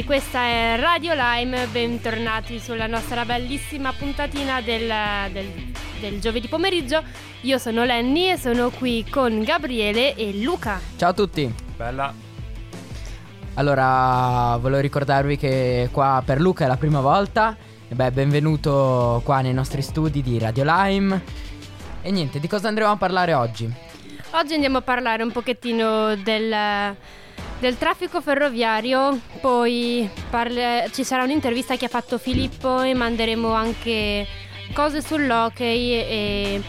E questa è Radio Lime, bentornati sulla nostra bellissima puntatina del, del, del giovedì pomeriggio. Io sono Lenny e sono qui con Gabriele e Luca. Ciao a tutti. Bella. Allora, volevo ricordarvi che qua per Luca è la prima volta. E beh, benvenuto qua nei nostri studi di Radio Lime. E niente, di cosa andremo a parlare oggi? Oggi andiamo a parlare un pochettino del, del traffico ferroviario, poi parle- ci sarà un'intervista che ha fatto Filippo e manderemo anche cose sull'hockey e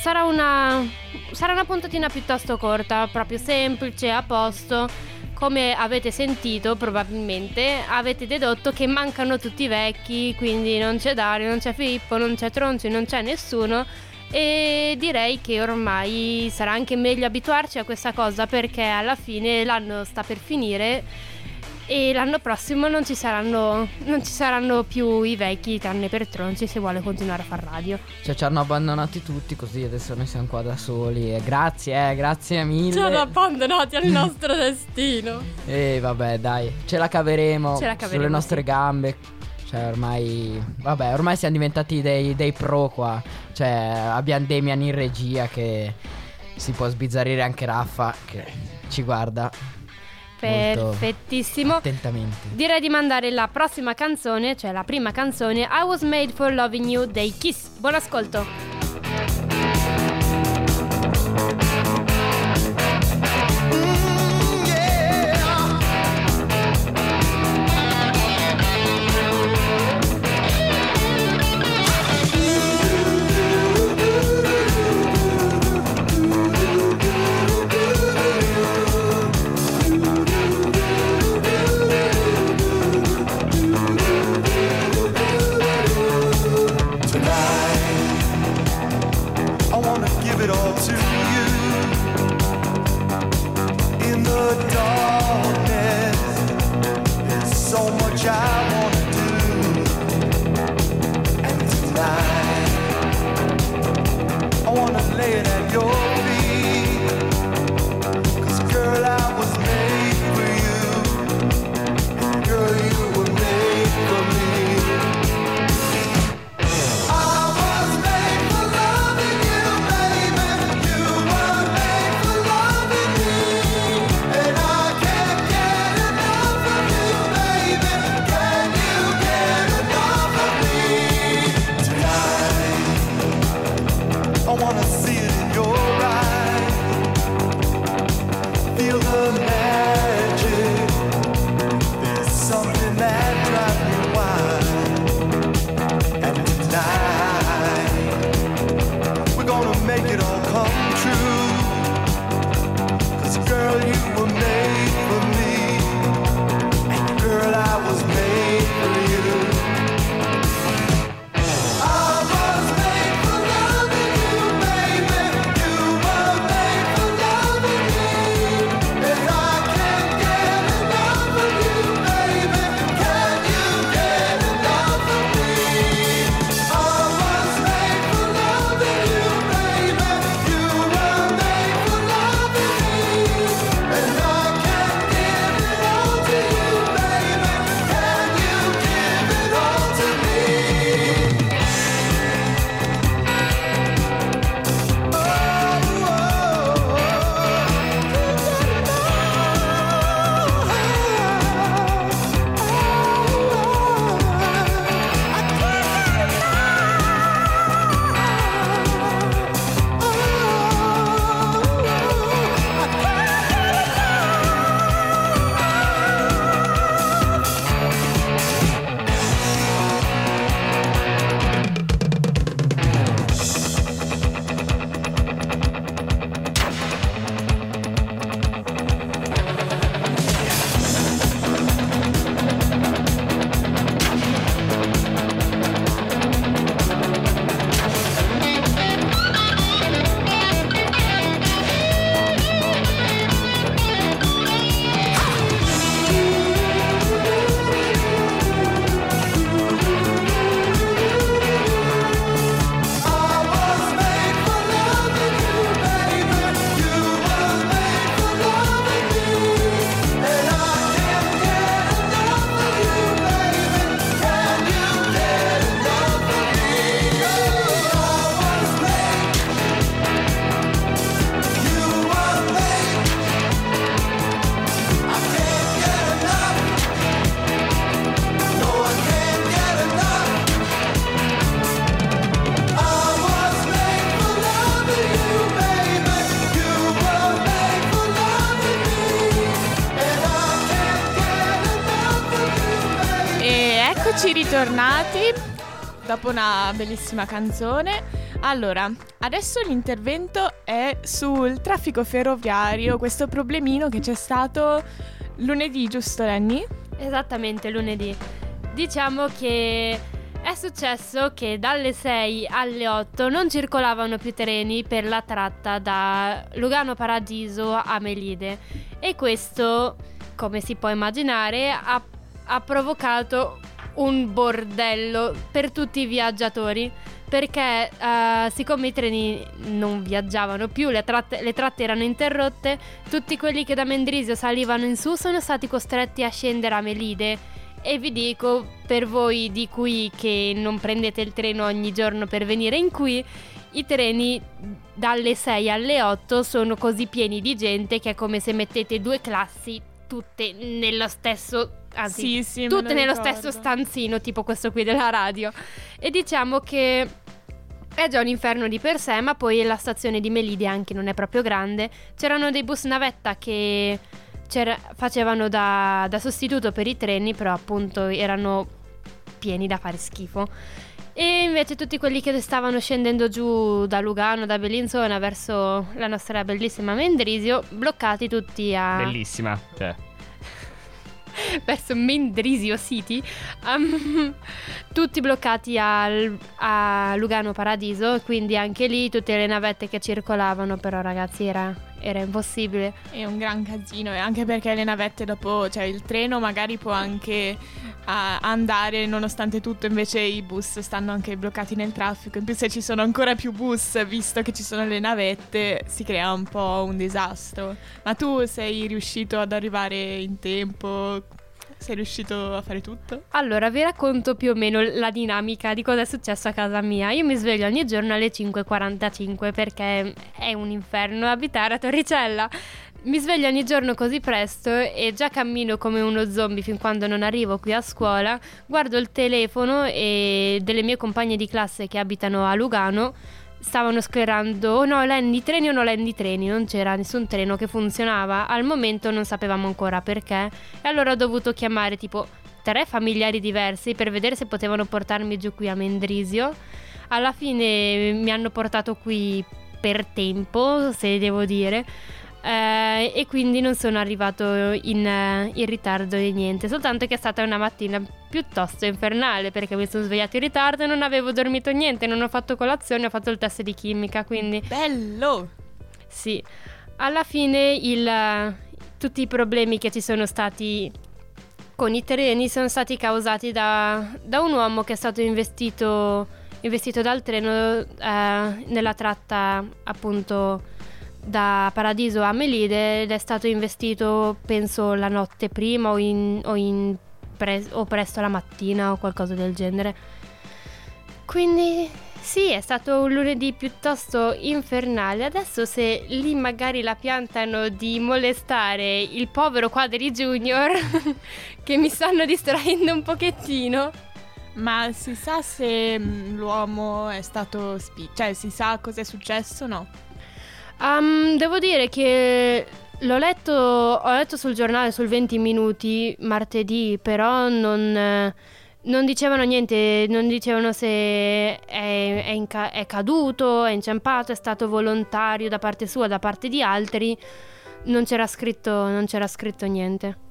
sarà una, sarà una puntatina piuttosto corta, proprio semplice, a posto. Come avete sentito probabilmente avete dedotto che mancano tutti i vecchi, quindi non c'è Dario, non c'è Filippo, non c'è Tronci, non c'è nessuno e direi che ormai sarà anche meglio abituarci a questa cosa perché alla fine l'anno sta per finire e l'anno prossimo non ci saranno, non ci saranno più i vecchi tranne per Tronci se vuole continuare a far radio. Cioè, ci hanno abbandonati tutti così adesso noi siamo qua da soli. E grazie, eh, grazie mille. Ci hanno abbandonati al nostro destino. E vabbè, dai, ce la caveremo, Ce la caveremo, sulle nostre sì. gambe. Cioè, ormai. Vabbè, ormai siamo diventati dei, dei pro qua. Cioè, abbiamo Demian in regia che si può sbizzarrire anche Raffa che ci guarda Perfettissimo. attentamente. Direi di mandare la prossima canzone, cioè la prima canzone, I Was Made for Loving You dei Kiss. Buon ascolto. Dopo una bellissima canzone. Allora, adesso l'intervento è sul traffico ferroviario, questo problemino che c'è stato lunedì, giusto Lenny? Esattamente, lunedì. Diciamo che è successo che dalle 6 alle 8 non circolavano più treni per la tratta da Lugano Paradiso a Melide e questo, come si può immaginare, ha, ha provocato un bordello per tutti i viaggiatori perché eh, siccome i treni non viaggiavano più, le tratte, le tratte erano interrotte, tutti quelli che da Mendrisio salivano in su sono stati costretti a scendere a Melide. E vi dico, per voi di qui che non prendete il treno ogni giorno per venire in qui, i treni dalle 6 alle 8 sono così pieni di gente che è come se mettete due classi tutte nello stesso anzi Sì, sì, tutte lo nello ricordo. stesso stanzino tipo questo qui della radio e diciamo che è già un inferno di per sé ma poi la stazione di Melide anche non è proprio grande c'erano dei bus navetta che c'era- facevano da, da sostituto per i treni però appunto erano pieni da fare schifo e invece tutti quelli che stavano scendendo giù da Lugano, da Bellinzona verso la nostra bellissima Mendrisio, bloccati tutti a Bellissima. Cioè, verso Mendrisio City, um, tutti bloccati al- a Lugano Paradiso, quindi anche lì tutte le navette che circolavano, però ragazzi era, era impossibile. È un gran casino anche perché le navette dopo, cioè il treno magari può anche ah, andare nonostante tutto, invece i bus stanno anche bloccati nel traffico. In più se ci sono ancora più bus, visto che ci sono le navette, si crea un po' un disastro. Ma tu sei riuscito ad arrivare in tempo? Sei riuscito a fare tutto? Allora, vi racconto più o meno la dinamica di cosa è successo a casa mia. Io mi sveglio ogni giorno alle 5.45 perché è un inferno abitare a Torricella. Mi sveglio ogni giorno così presto e già cammino come uno zombie fin quando non arrivo qui a scuola. Guardo il telefono e delle mie compagne di classe che abitano a Lugano stavano sclerando oh no Lenny treni o no Lenny treni? Non c'era nessun treno che funzionava. Al momento non sapevamo ancora perché. E allora ho dovuto chiamare tipo tre familiari diversi per vedere se potevano portarmi giù qui a Mendrisio. Alla fine mi hanno portato qui per tempo se devo dire eh, e quindi non sono arrivato in, eh, in ritardo di niente soltanto che è stata una mattina piuttosto infernale perché mi sono svegliato in ritardo e non avevo dormito niente non ho fatto colazione ho fatto il test di chimica quindi Bello! sì, alla fine il- tutti i problemi che ci sono stati con i treni sono stati causati da, da un uomo che è stato investito, investito dal treno eh, nella tratta appunto da Paradiso a Melide ed è stato investito penso la notte prima o, in- o in pre- o presto la mattina o qualcosa del genere. Quindi sì, è stato un lunedì piuttosto infernale. Adesso se lì magari la piantano di molestare il povero Quadri Junior, che mi stanno distraendo un pochettino. Ma si sa se mm, l'uomo è stato spi- cioè si sa cosa è successo? No. Um, devo dire che l'ho letto, ho letto sul giornale sul 20 minuti martedì, però non, non dicevano niente, non dicevano se è, è inca- è caduto, è inciampato, è stato volontario da parte sua, da parte di altri. Non c'era scritto, non c'era scritto niente.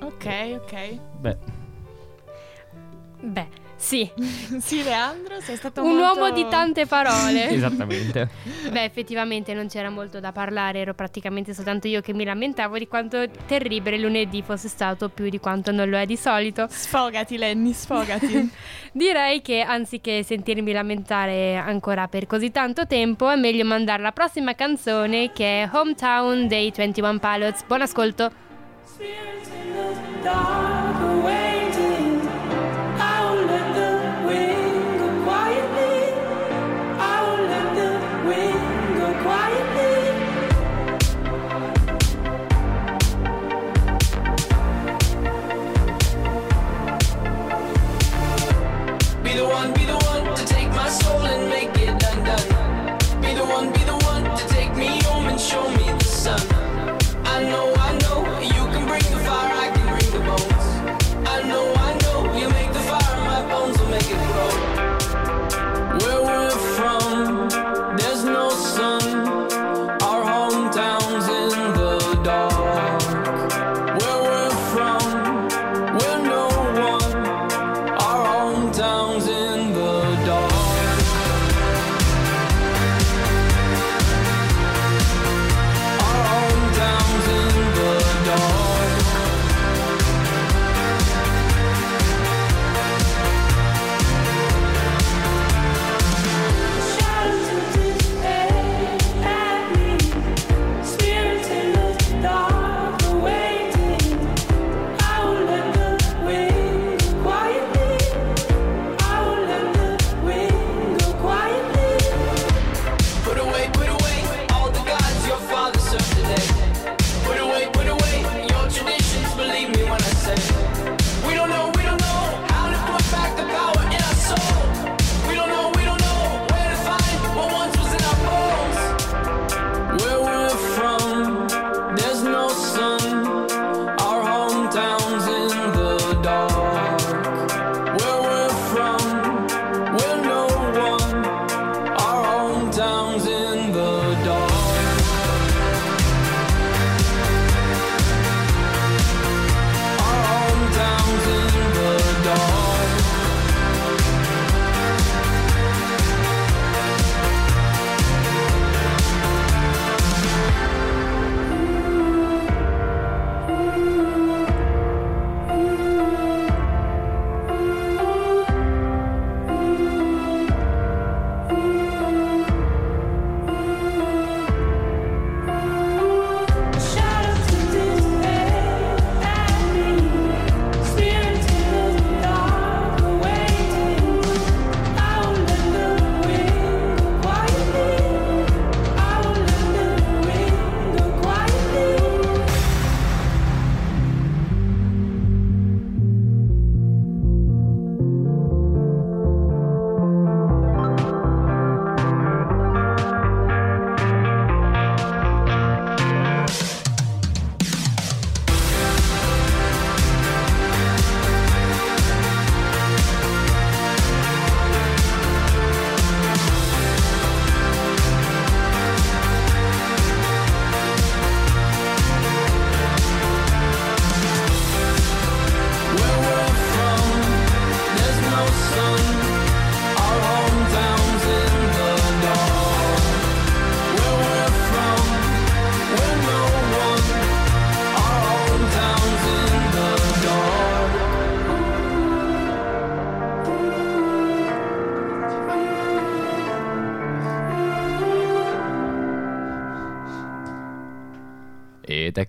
Ok, ok. beh, Beh, sì, sì, Leandro, sei stato un molto... uomo di tante parole. esattamente. Beh, effettivamente non c'era molto da parlare, ero praticamente soltanto io che mi lamentavo di quanto terribile lunedì fosse stato più di quanto non lo è di solito. Sfogati, Lenny, sfogati. Direi che anziché sentirmi lamentare ancora per così tanto tempo, è meglio mandare la prossima canzone che è Hometown dei 21 Pilots. Buon ascolto! Spirits in the dark are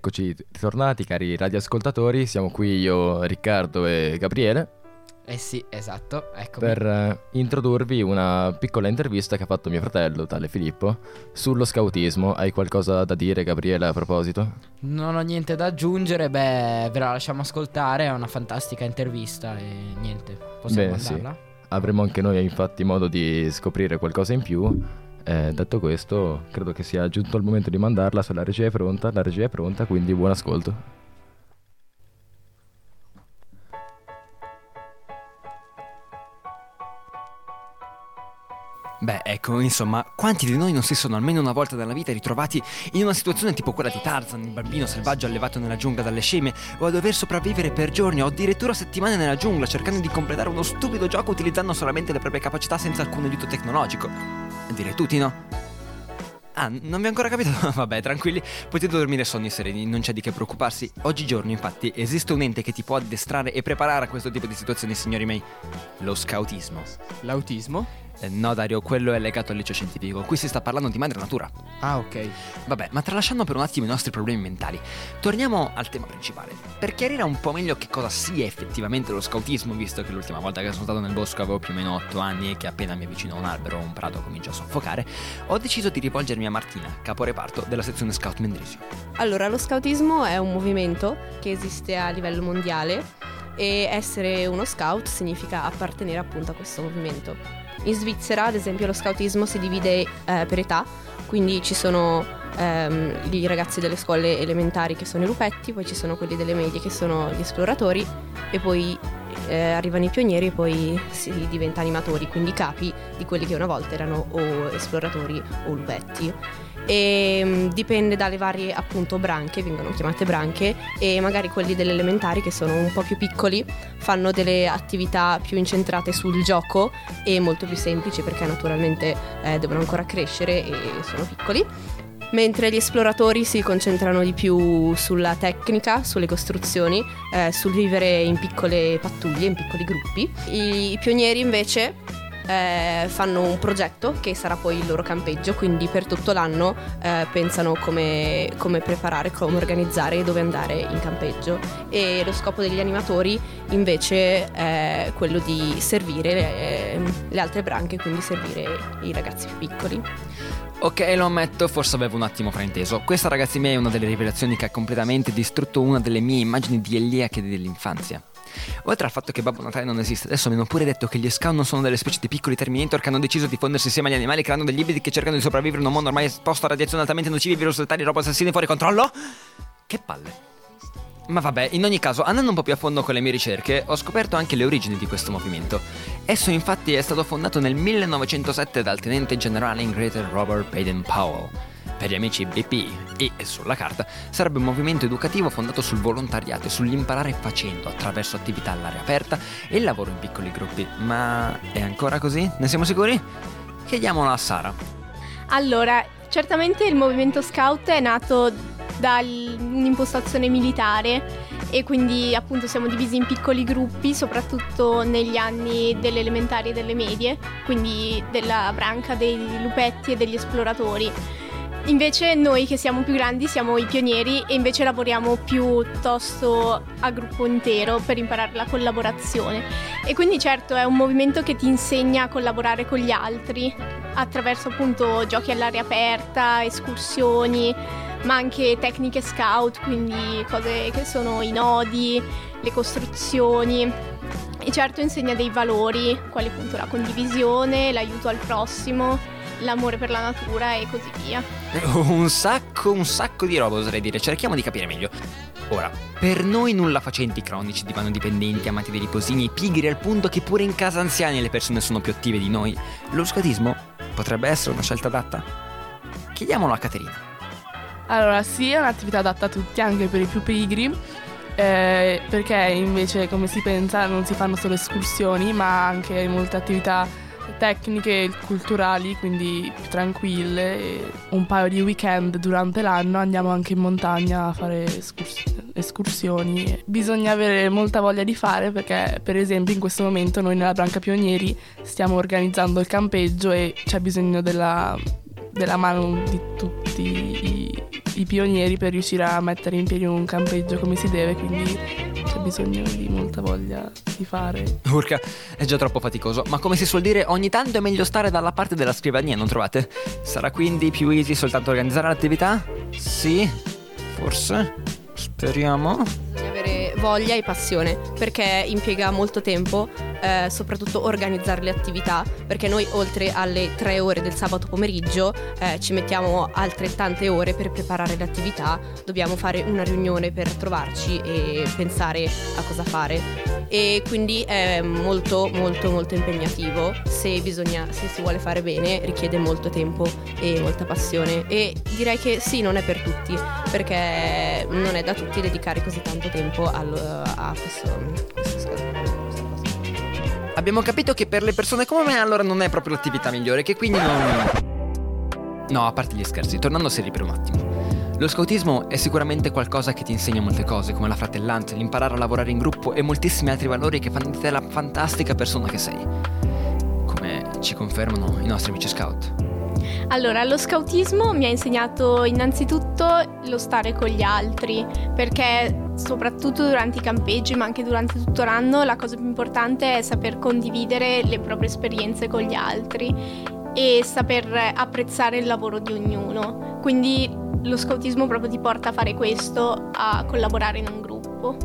eccoci ritornati, cari radioascoltatori. Siamo qui io, Riccardo e Gabriele Eh sì, esatto, eccomi. per eh, introdurvi una piccola intervista che ha fatto mio fratello, tale Filippo, sullo scautismo. Hai qualcosa da dire, Gabriele, a proposito? Non ho niente da aggiungere, beh, ve la lasciamo ascoltare, è una fantastica intervista e niente, possiamo Beh, sì. mandarla? Avremo anche noi infatti modo di scoprire qualcosa in più. Eh, detto questo, credo che sia giunto il momento di mandarla. Se la regia è pronta, la regia è pronta, quindi buon ascolto. Beh, ecco, insomma, quanti di noi non si sono almeno una volta nella vita ritrovati in una situazione tipo quella di Tarzan, il bambino selvaggio allevato nella giungla dalle scimmie, o a dover sopravvivere per giorni o addirittura settimane nella giungla cercando di completare uno stupido gioco utilizzando solamente le proprie capacità senza alcun aiuto tecnologico? Direi tutti no? Ah, non vi ho ancora capito? Vabbè, tranquilli, potete dormire sonni sereni, non c'è di che preoccuparsi. Oggigiorno, infatti, esiste un ente che ti può addestrare e preparare a questo tipo di situazioni, signori miei. Lo scautismo. L'autismo? Eh, no, Dario, quello è legato al liceo scientifico. Qui si sta parlando di madre natura. Ah, ok. Vabbè, ma tralasciando per un attimo i nostri problemi mentali, torniamo al tema principale. Per chiarire un po' meglio che cosa sia effettivamente lo scautismo, visto che l'ultima volta che sono stato nel bosco avevo più o meno 8 anni e che appena mi avvicino a un albero o un prato comincio a soffocare, ho deciso di rivolgermi a Martina, caporeparto della sezione Scout Mendrisio. Allora, lo scautismo è un movimento che esiste a livello mondiale e essere uno scout significa appartenere appunto a questo movimento. In Svizzera, ad esempio, lo scautismo si divide eh, per età, quindi ci sono ehm, i ragazzi delle scuole elementari che sono i lupetti, poi ci sono quelli delle medie che sono gli esploratori e poi eh, arrivano i pionieri e poi si diventa animatori, quindi capi di quelli che una volta erano o esploratori o lupetti e mm, dipende dalle varie appunto branche, vengono chiamate branche e magari quelli delle elementari che sono un po' più piccoli fanno delle attività più incentrate sul gioco e molto più semplici perché naturalmente eh, devono ancora crescere e sono piccoli. Mentre gli esploratori si concentrano di più sulla tecnica, sulle costruzioni, eh, sul vivere in piccole pattuglie, in piccoli gruppi. I, i pionieri invece eh, fanno un progetto che sarà poi il loro campeggio, quindi per tutto l'anno eh, pensano come, come preparare, come organizzare e dove andare in campeggio. E lo scopo degli animatori invece è quello di servire eh, le altre branche, quindi servire i ragazzi più piccoli. Ok, lo ammetto, forse avevo un attimo frainteso. Questa ragazzi mia è una delle rivelazioni che ha completamente distrutto una delle mie immagini di Eliache dell'infanzia. Oltre al fatto che Babbo Natale non esiste, adesso mi hanno pure detto che gli scout non sono delle specie di piccoli Terminator che hanno deciso di fondersi insieme agli animali creando degli ibridi che cercano di sopravvivere in un mondo ormai esposto a radiazioni altamente nocivi, virus letali, robot assassini fuori controllo? Che palle. Ma vabbè, in ogni caso, andando un po' più a fondo con le mie ricerche, ho scoperto anche le origini di questo movimento. Esso infatti è stato fondato nel 1907 dal tenente generale inglese Robert Baden-Powell. Per gli amici BP e sulla carta sarebbe un movimento educativo fondato sul volontariato e sull'imparare facendo attraverso attività all'aria aperta e il lavoro in piccoli gruppi. Ma è ancora così? Ne siamo sicuri? Chiediamolo a Sara. Allora, certamente il movimento scout è nato da un'impostazione militare e quindi appunto siamo divisi in piccoli gruppi, soprattutto negli anni delle elementari e delle medie, quindi della branca dei lupetti e degli esploratori. Invece noi che siamo più grandi siamo i pionieri e invece lavoriamo piuttosto a gruppo intero per imparare la collaborazione. E quindi certo è un movimento che ti insegna a collaborare con gli altri attraverso appunto giochi all'aria aperta, escursioni, ma anche tecniche scout, quindi cose che sono i nodi, le costruzioni. E certo insegna dei valori, quali appunto la condivisione, l'aiuto al prossimo, l'amore per la natura e così via. Un sacco, un sacco di roba oserei dire, cerchiamo di capire meglio. Ora, per noi nulla facenti cronici, divano dipendenti, amati dei riposini pigri al punto che pure in casa anziani le persone sono più attive di noi, lo scoutismo potrebbe essere una scelta adatta? Chiediamolo a Caterina. Allora, sì, è un'attività adatta a tutti, anche per i più pigri, eh, perché invece, come si pensa, non si fanno solo escursioni, ma anche molte attività tecniche culturali, quindi più tranquille. E un paio di weekend durante l'anno andiamo anche in montagna a fare escurs- escursioni. Bisogna avere molta voglia di fare perché, per esempio, in questo momento noi nella branca pionieri stiamo organizzando il campeggio e c'è bisogno della della mano di tutti i, i pionieri per riuscire a mettere in piedi un campeggio come si deve, quindi c'è bisogno di molta voglia di fare. Urca, è già troppo faticoso, ma come si suol dire, ogni tanto è meglio stare dalla parte della scrivania, non trovate? Sarà quindi più easy soltanto organizzare l'attività? Sì? Forse? Speriamo. Bisogna avere voglia e passione perché impiega molto tempo, eh, soprattutto organizzare le attività, perché noi oltre alle tre ore del sabato pomeriggio eh, ci mettiamo altrettante ore per preparare le attività, dobbiamo fare una riunione per trovarci e pensare a cosa fare e quindi è molto molto molto impegnativo se bisogna se si vuole fare bene richiede molto tempo e molta passione e direi che sì non è per tutti perché non è da tutti dedicare così tanto tempo al- a questo. Abbiamo capito che per le persone come me allora non è proprio l'attività migliore, che quindi non... No, a parte gli scherzi, tornando seri per un attimo. Lo scoutismo è sicuramente qualcosa che ti insegna molte cose, come la fratellanza, l'imparare a lavorare in gruppo e moltissimi altri valori che fanno di te la fantastica persona che sei. Come ci confermano i nostri amici scout. Allora, lo scoutismo mi ha insegnato innanzitutto lo stare con gli altri, perché soprattutto durante i campeggi, ma anche durante tutto l'anno, la cosa più importante è saper condividere le proprie esperienze con gli altri e saper apprezzare il lavoro di ognuno. Quindi lo scoutismo proprio ti porta a fare questo, a collaborare in un gruppo.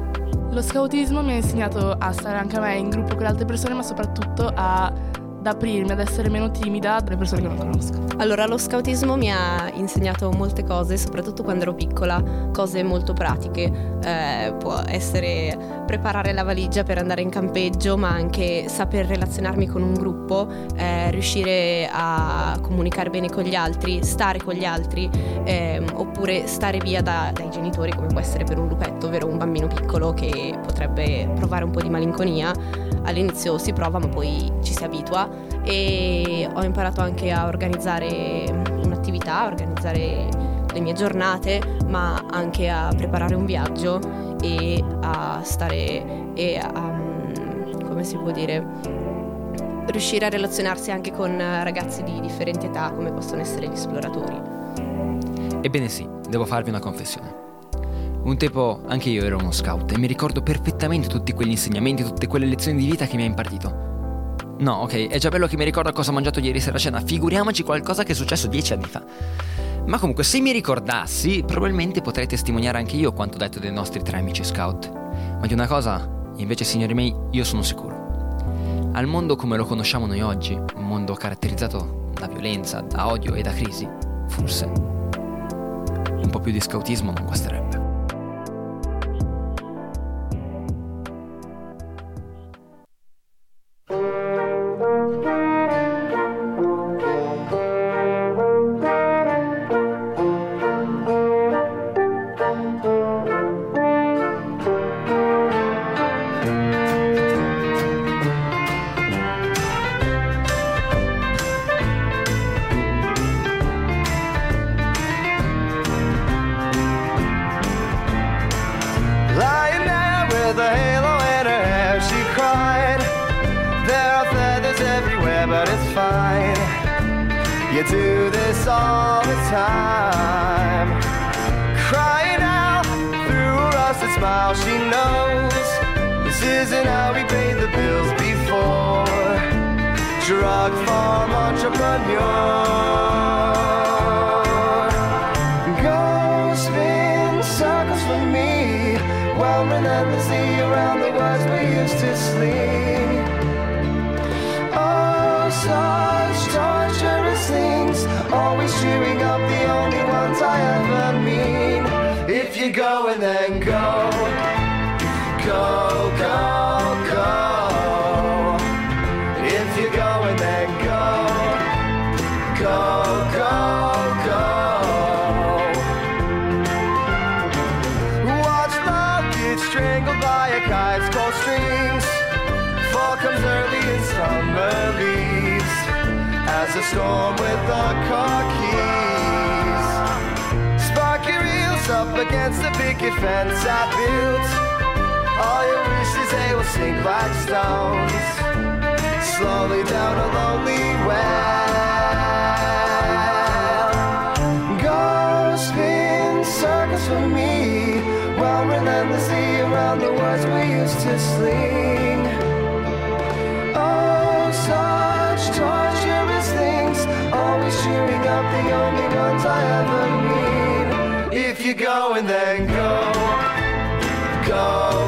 Lo scoutismo mi ha insegnato a stare anche a me in gruppo con le altre persone, ma soprattutto a, ad aprirmi, ad essere meno timida dalle persone che non conosco. Allora, lo scoutismo mi ha insegnato molte cose, soprattutto quando ero piccola, cose molto pratiche. Eh, può essere preparare la valigia per andare in campeggio, ma anche saper relazionarmi con un gruppo, eh, riuscire a comunicare bene con gli altri, stare con gli altri, ehm, oppure stare via da- dai genitori, come può essere per un lupetto, ovvero un bambino piccolo che potrebbe provare un po' di malinconia. All'inizio si prova, ma poi ci si abitua e ho imparato anche a organizzare un'attività, a organizzare le mie giornate, ma anche a preparare un viaggio e a stare e a mm, come si può dire riuscire a relazionarsi anche con ragazzi di differenti età come possono essere gli esploratori. Ebbene sì, devo farvi una confessione. Un tempo anche io ero uno scout e mi ricordo perfettamente tutti quegli insegnamenti, tutte quelle lezioni di vita che mi ha impartito. No, ok, è già bello che mi ricordo cosa ho mangiato ieri sera a cena, figuriamoci qualcosa che è successo dieci anni fa. Ma comunque, se mi ricordassi, probabilmente potrei testimoniare anche io quanto detto dai nostri tre amici scout. Ma di una cosa, invece, signori miei, io sono sicuro. Al mondo come lo conosciamo noi oggi, un mondo caratterizzato da violenza, da odio e da crisi, forse un po' più di scoutismo non guasterebbe. A kite's cold strings. Fall comes early a storm with the car keys. Sparky reels up against the picket fence I built. All your wishes, they will sink like stones, slowly down a lonely well. Go spin circles me, while around the words we used to. Oh, such torturous things, always cheering up the only ones I ever. If you go and then go, go.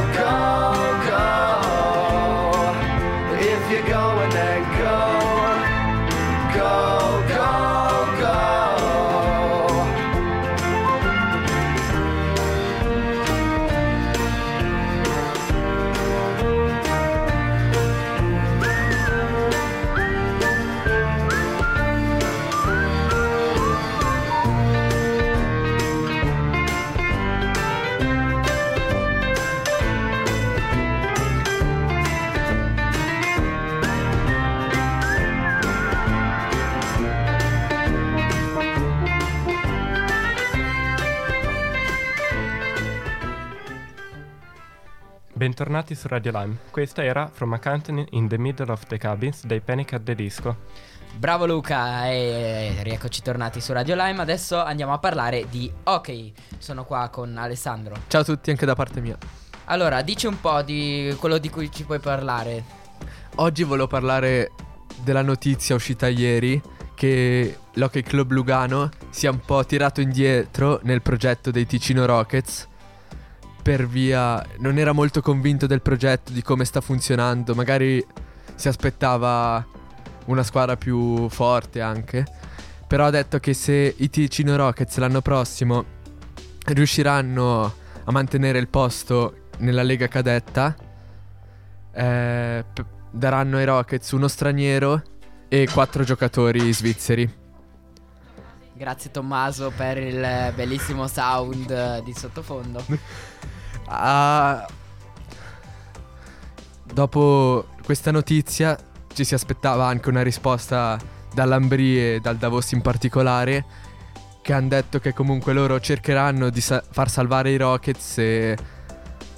Bentornati su Radio Lime. Questa era From a Canton in the Middle of the Cabins dei Panic at the Disco. Bravo Luca e rieccoci tornati su Radio Lime. Adesso andiamo a parlare di hockey. Sono qua con Alessandro. Ciao a tutti anche da parte mia. Allora, dici un po' di quello di cui ci puoi parlare. Oggi volevo parlare della notizia uscita ieri che l'Hockey Club Lugano sia un po' tirato indietro nel progetto dei Ticino Rockets per via non era molto convinto del progetto, di come sta funzionando, magari si aspettava una squadra più forte anche, però ha detto che se i Ticino Rockets l'anno prossimo riusciranno a mantenere il posto nella Lega Cadetta, eh, p- daranno ai Rockets uno straniero e quattro giocatori svizzeri. Grazie Tommaso per il bellissimo sound di sottofondo. Ah, dopo questa notizia ci si aspettava anche una risposta dall'Ambri e dal Davos in particolare che hanno detto che comunque loro cercheranno di sa- far salvare i Rockets e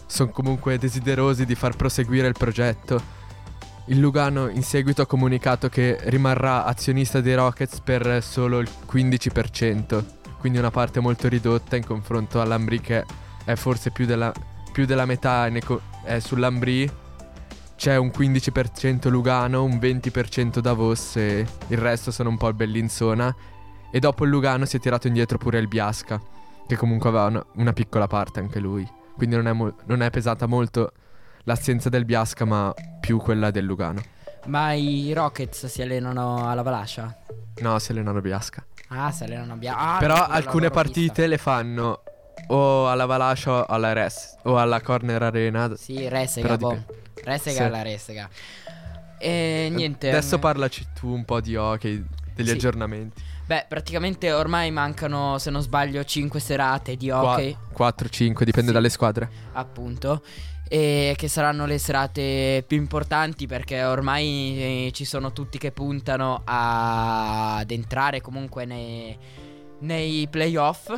sono comunque desiderosi di far proseguire il progetto. Il Lugano in seguito ha comunicato che rimarrà azionista dei Rockets per solo il 15%, quindi una parte molto ridotta in confronto all'Ambri che è forse più della, più della metà è sull'Ambri. C'è un 15% Lugano, un 20% Davos e il resto sono un po' il Bellinzona. E dopo il Lugano si è tirato indietro pure il Biasca, che comunque aveva una, una piccola parte anche lui. Quindi non è, mo- non è pesata molto l'assenza del Biasca, ma più quella del Lugano. Ma i Rockets si allenano alla Valascia? No, si allenano Biasca. Ah, si allenano a Bia- ah, Però alcune l'ho vista. partite le fanno o alla Valascia o alla Res o alla Corner Arena. Sì, Resega, boh. Resega Sì. è la Resega. E niente. Adesso mm, parlaci tu un po' di hockey, degli Sì. aggiornamenti. Beh, praticamente ormai mancano, se non sbaglio, 5 serate di hockey. 4-5, dipende Sì. dalle squadre. appunto. E che saranno le serate più importanti perché ormai eh, ci sono tutti che puntano a- ad entrare comunque nei, nei playoff.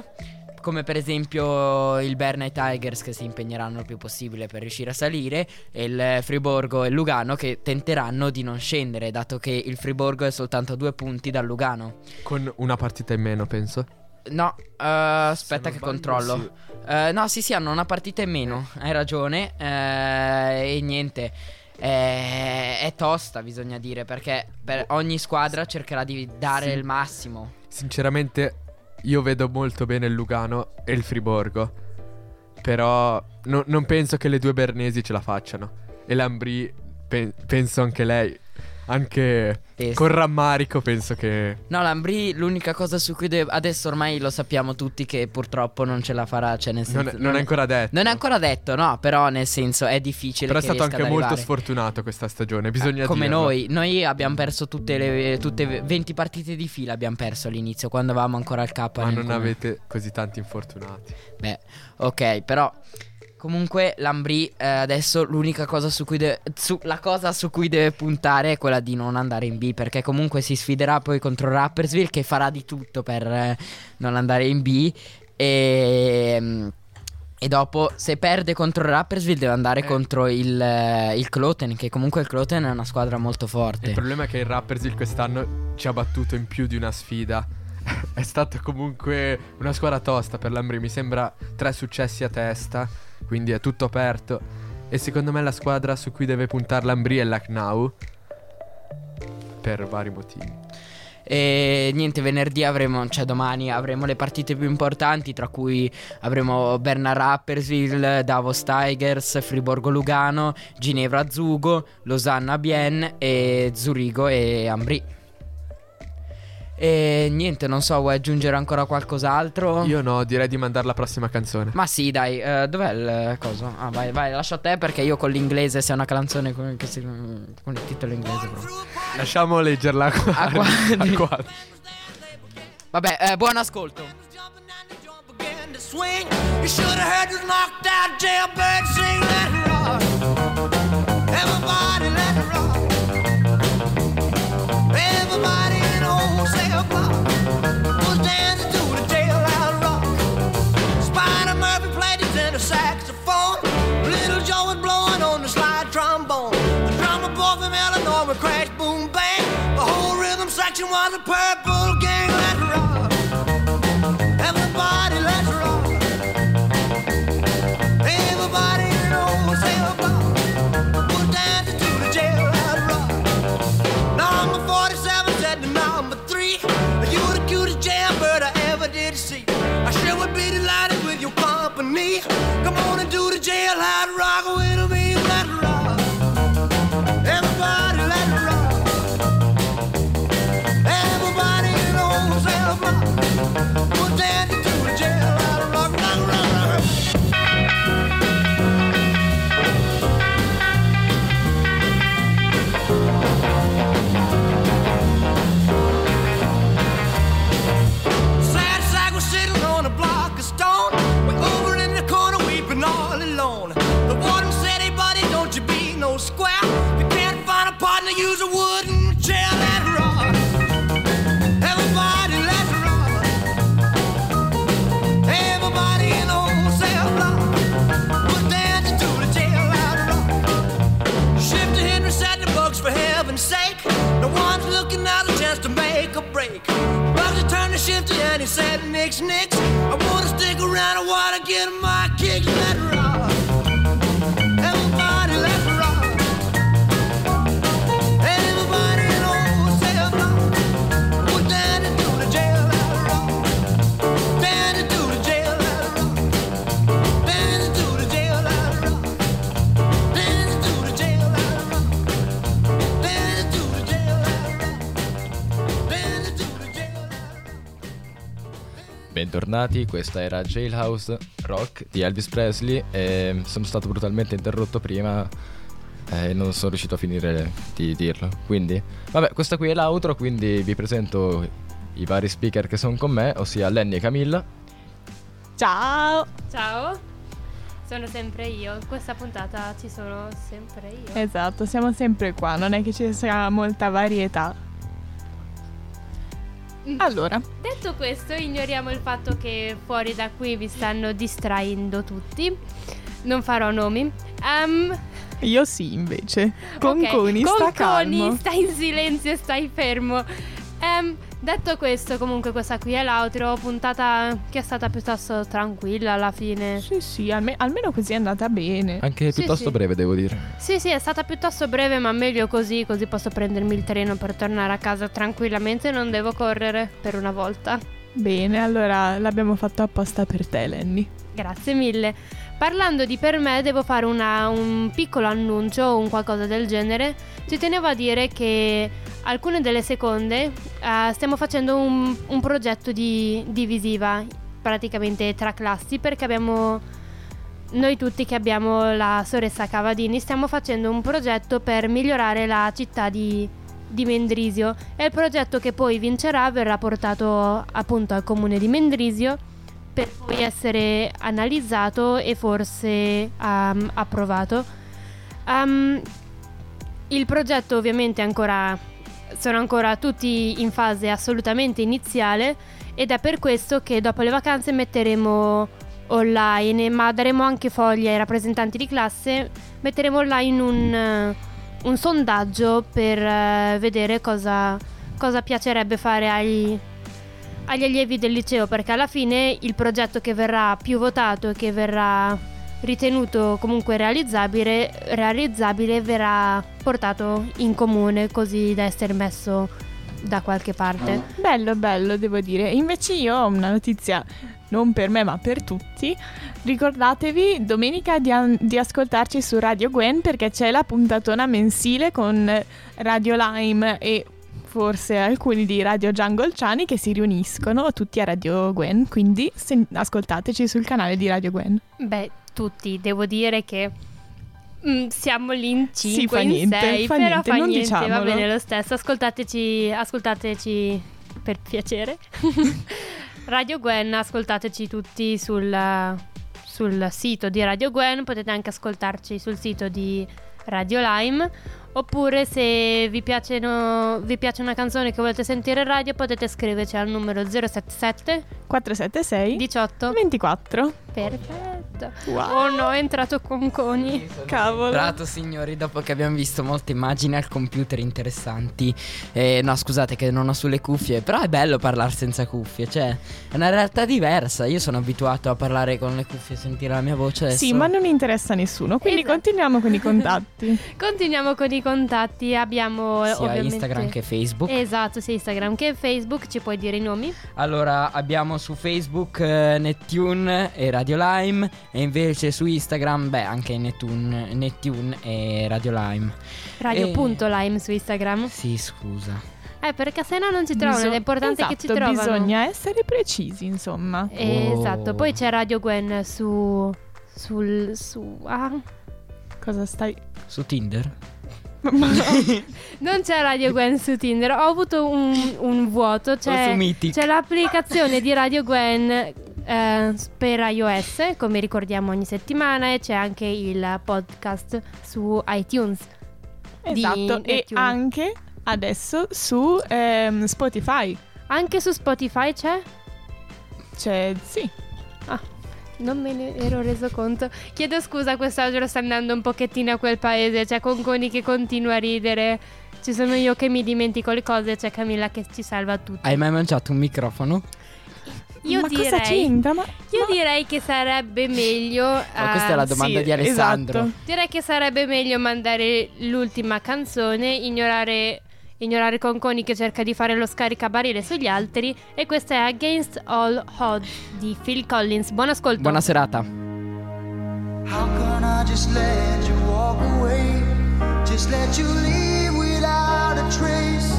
Come per esempio il Berna e Tigers che si impegneranno il più possibile per riuscire a salire e il Friborgo e il Lugano che tenteranno di non scendere dato che il Friborgo è soltanto a due punti dal Lugano. Con una partita in meno, penso. No, eh, aspetta che controllo. sì. Eh, no, sì, sì, hanno una partita in meno. Hai ragione. eh, e niente. è tosta, bisogna dire, perché per ogni squadra cercherà di dare Sì. il massimo. Sinceramente, io vedo molto bene il Lugano e il Friborgo. Però no- non penso che le due bernesi ce la facciano. E l'Ambri, pe- penso anche lei. Anche Sì. con rammarico, penso che. No, l'Ambri, l'unica cosa su cui deve. Adesso ormai lo sappiamo tutti che purtroppo non ce la farà. Cioè, nel Non senso, è, non è ancora detto. Non è ancora detto, no, però nel senso è difficile. Però è stato anche molto sfortunato questa stagione. Bisogna Come dirlo. noi, noi abbiamo perso tutte le tutte 20 partite di fila abbiamo perso all'inizio quando avevamo ancora il capo. Ma non come- avete così tanti infortunati. Beh, ok, però comunque l'Ambri eh, adesso l'unica cosa su cui deve su- la cosa su cui deve puntare è quella di non andare in B perché comunque si sfiderà poi contro Rappersville che farà di tutto per eh, non andare in B e mm, e dopo, se perde contro il Rappersville, deve andare Eh. contro il, eh, il Cloten. Che comunque il Cloten è una squadra molto forte. Il problema è che il Rappersville quest'anno ci ha battuto in più di una sfida. è stata comunque una squadra tosta per l'Ambri. Mi sembra tre successi a testa. Quindi è tutto aperto. E secondo me la squadra su cui deve puntare l'Ambri è l'Acnau. Per vari motivi. E niente, venerdì avremo, cioè domani avremo le partite più importanti, tra cui avremo Berna Rapperswil, Davos Tigers, Friborgo Lugano, Ginevra Zugo, Losanna Bien e Zurigo e Ambri. E niente, non so, vuoi aggiungere ancora qualcos'altro? Io no, direi di mandare la prossima canzone. Ma sì, dai, eh, dov'è il coso? Ah, vai, vai, lascio a te perché io con l'inglese, se è una canzone con, che si- con il titolo inglese proprio. Lasciamo leggerla qua. A quadri. a quadri. Vabbè, eh, buon ascolto. swing. You should have heard this knocked out jailbird sing. Let it rock. Everybody section was Bentornati, questa era Jailhouse Rock di Elvis Presley e sono stato brutalmente interrotto prima e non sono riuscito a finire di dirlo. Quindi, vabbè, questa qui è l'outro, quindi vi presento i vari speaker che sono con me, ossia Lenny e Camilla. Ciao! Ciao, sono sempre io. In questa puntata ci sono sempre io. Esatto, siamo sempre qua, non è che ci sia molta varietà. Allora, Detto questo, ignoriamo il fatto che fuori da qui vi stanno distraendo tutti. Non farò nomi. Ehm, io sì invece. ok, Conconi, sta Conconi, calmo. stai in silenzio e stai fermo. Ehm, detto questo, comunque questa qui è l'outro, puntata che è stata piuttosto tranquilla alla fine. Sì, sì, alme- almeno così è andata bene. Anche Sì, piuttosto sì. breve, devo dire. Sì, sì, è stata piuttosto breve, ma meglio così, così posso prendermi il treno per tornare a casa tranquillamente e non devo correre per una volta. Bene, allora l'abbiamo fatto apposta per te, Lenny. Grazie mille. Parlando di per me, devo fare una- un piccolo annuncio o un qualcosa del genere. Ci tenevo a dire che alcune delle seconde eh, stiamo facendo un, un progetto di divisiva praticamente tra classi perché abbiamo noi tutti che abbiamo la soressa Cavadini stiamo facendo un progetto per migliorare la città di, di Mendrisio e il progetto che poi vincerà verrà portato appunto al comune di Mendrisio per poi essere analizzato e forse um, approvato. Um, il progetto ovviamente è ancora sono ancora tutti in fase assolutamente iniziale ed è per questo che dopo le vacanze metteremo online, ma daremo anche fogli ai rappresentanti di classe, metteremo online un, eh, un sondaggio per eh, vedere cosa, cosa piacerebbe fare ai, agli allievi del liceo, perché alla fine il progetto che verrà più votato e che verrà ritenuto comunque realizzabile, realizzabile verrà portato in comune così da essere messo da qualche parte. Bello, bello, devo dire. Invece io ho una notizia non per me ma per tutti. Ricordatevi domenica di, an- di ascoltarci su Radio Gwen perché c'è la puntatona mensile con Radio Lime e forse alcuni di Radio Jungle Ciani che si riuniscono tutti a Radio Gwen, quindi se- ascoltateci sul canale di Radio Gwen. Beh, tutti, devo dire che mm, siamo lì in Sì, 5, fa in niente, 6, fa però niente, fa non niente, va diciamolo. bene lo stesso. Ascoltateci, ascoltateci per piacere. Radio Gwen, ascoltateci tutti sul, sul sito di Radio Gwen, potete anche ascoltarci sul sito di Radio Lime. Oppure se vi, piacciono- vi piace una canzone che volete sentire in radio potete scriverci al numero 077 476 18 24. Perfetto. Wow. Oh no, è entrato con Coni. Cavolo. Prato signori, dopo che abbiamo visto molte immagini al computer interessanti. Eh, no, scusate che non ho sulle cuffie, però è bello parlare senza cuffie, cioè è una realtà diversa. Io sono abituato a parlare con le cuffie e sentire la mia voce adesso. Sì, ma non interessa a nessuno, quindi Esatto. continuiamo con i contatti. Continuiamo con i contatti. Abbiamo sia ovviamente Instagram che Facebook. Esatto, sia Instagram che Facebook. Ci puoi dire i nomi? Allora, abbiamo su Facebook eh, Nettune e Radio Lime e invece su Instagram, beh, anche Nettune, Nettune e Radio Lime. Radio.lime su Instagram. Sì, scusa. Eh, perché se no non ci trovano. Biso- È importante che ci esatto, trovano. Bisogna essere precisi, insomma. Eh, Oh. Esatto. Poi c'è Radio Gwen su. sul. su. Ah. Cosa stai... Su Tinder? Ma no. Non c'è Radio Gwen su Tinder. Ho avuto un, un vuoto. C'è, c'è l'applicazione di Radio Gwen eh, per iOS, come ricordiamo ogni settimana, e c'è anche il podcast su iTunes. Esatto, e Neptune. anche adesso su ehm, Spotify. Anche su Spotify c'è? C'è, sì. Non me ne ero reso conto. Chiedo scusa, quest'audio sta andando un pochettino a quel paese. C'è Conconi che continua a ridere. Ci sono io che mi dimentico le cose. C'è Camilla che ci salva tutti. Hai mai mangiato un microfono? Io ma cosa direi, c'entra? Ma, io direi che sarebbe meglio. Ma questa è la ah, domanda sì, di Alessandro. esatto. Direi che sarebbe meglio mandare l'ultima canzone, ignorare, ignorare Conconi che cerca di fare lo scaricabarile sugli altri. E questa è Against All Odds di Phil Collins. Buon ascolto. Buona serata. How can I just let you walk away? Just let you leave without a trace.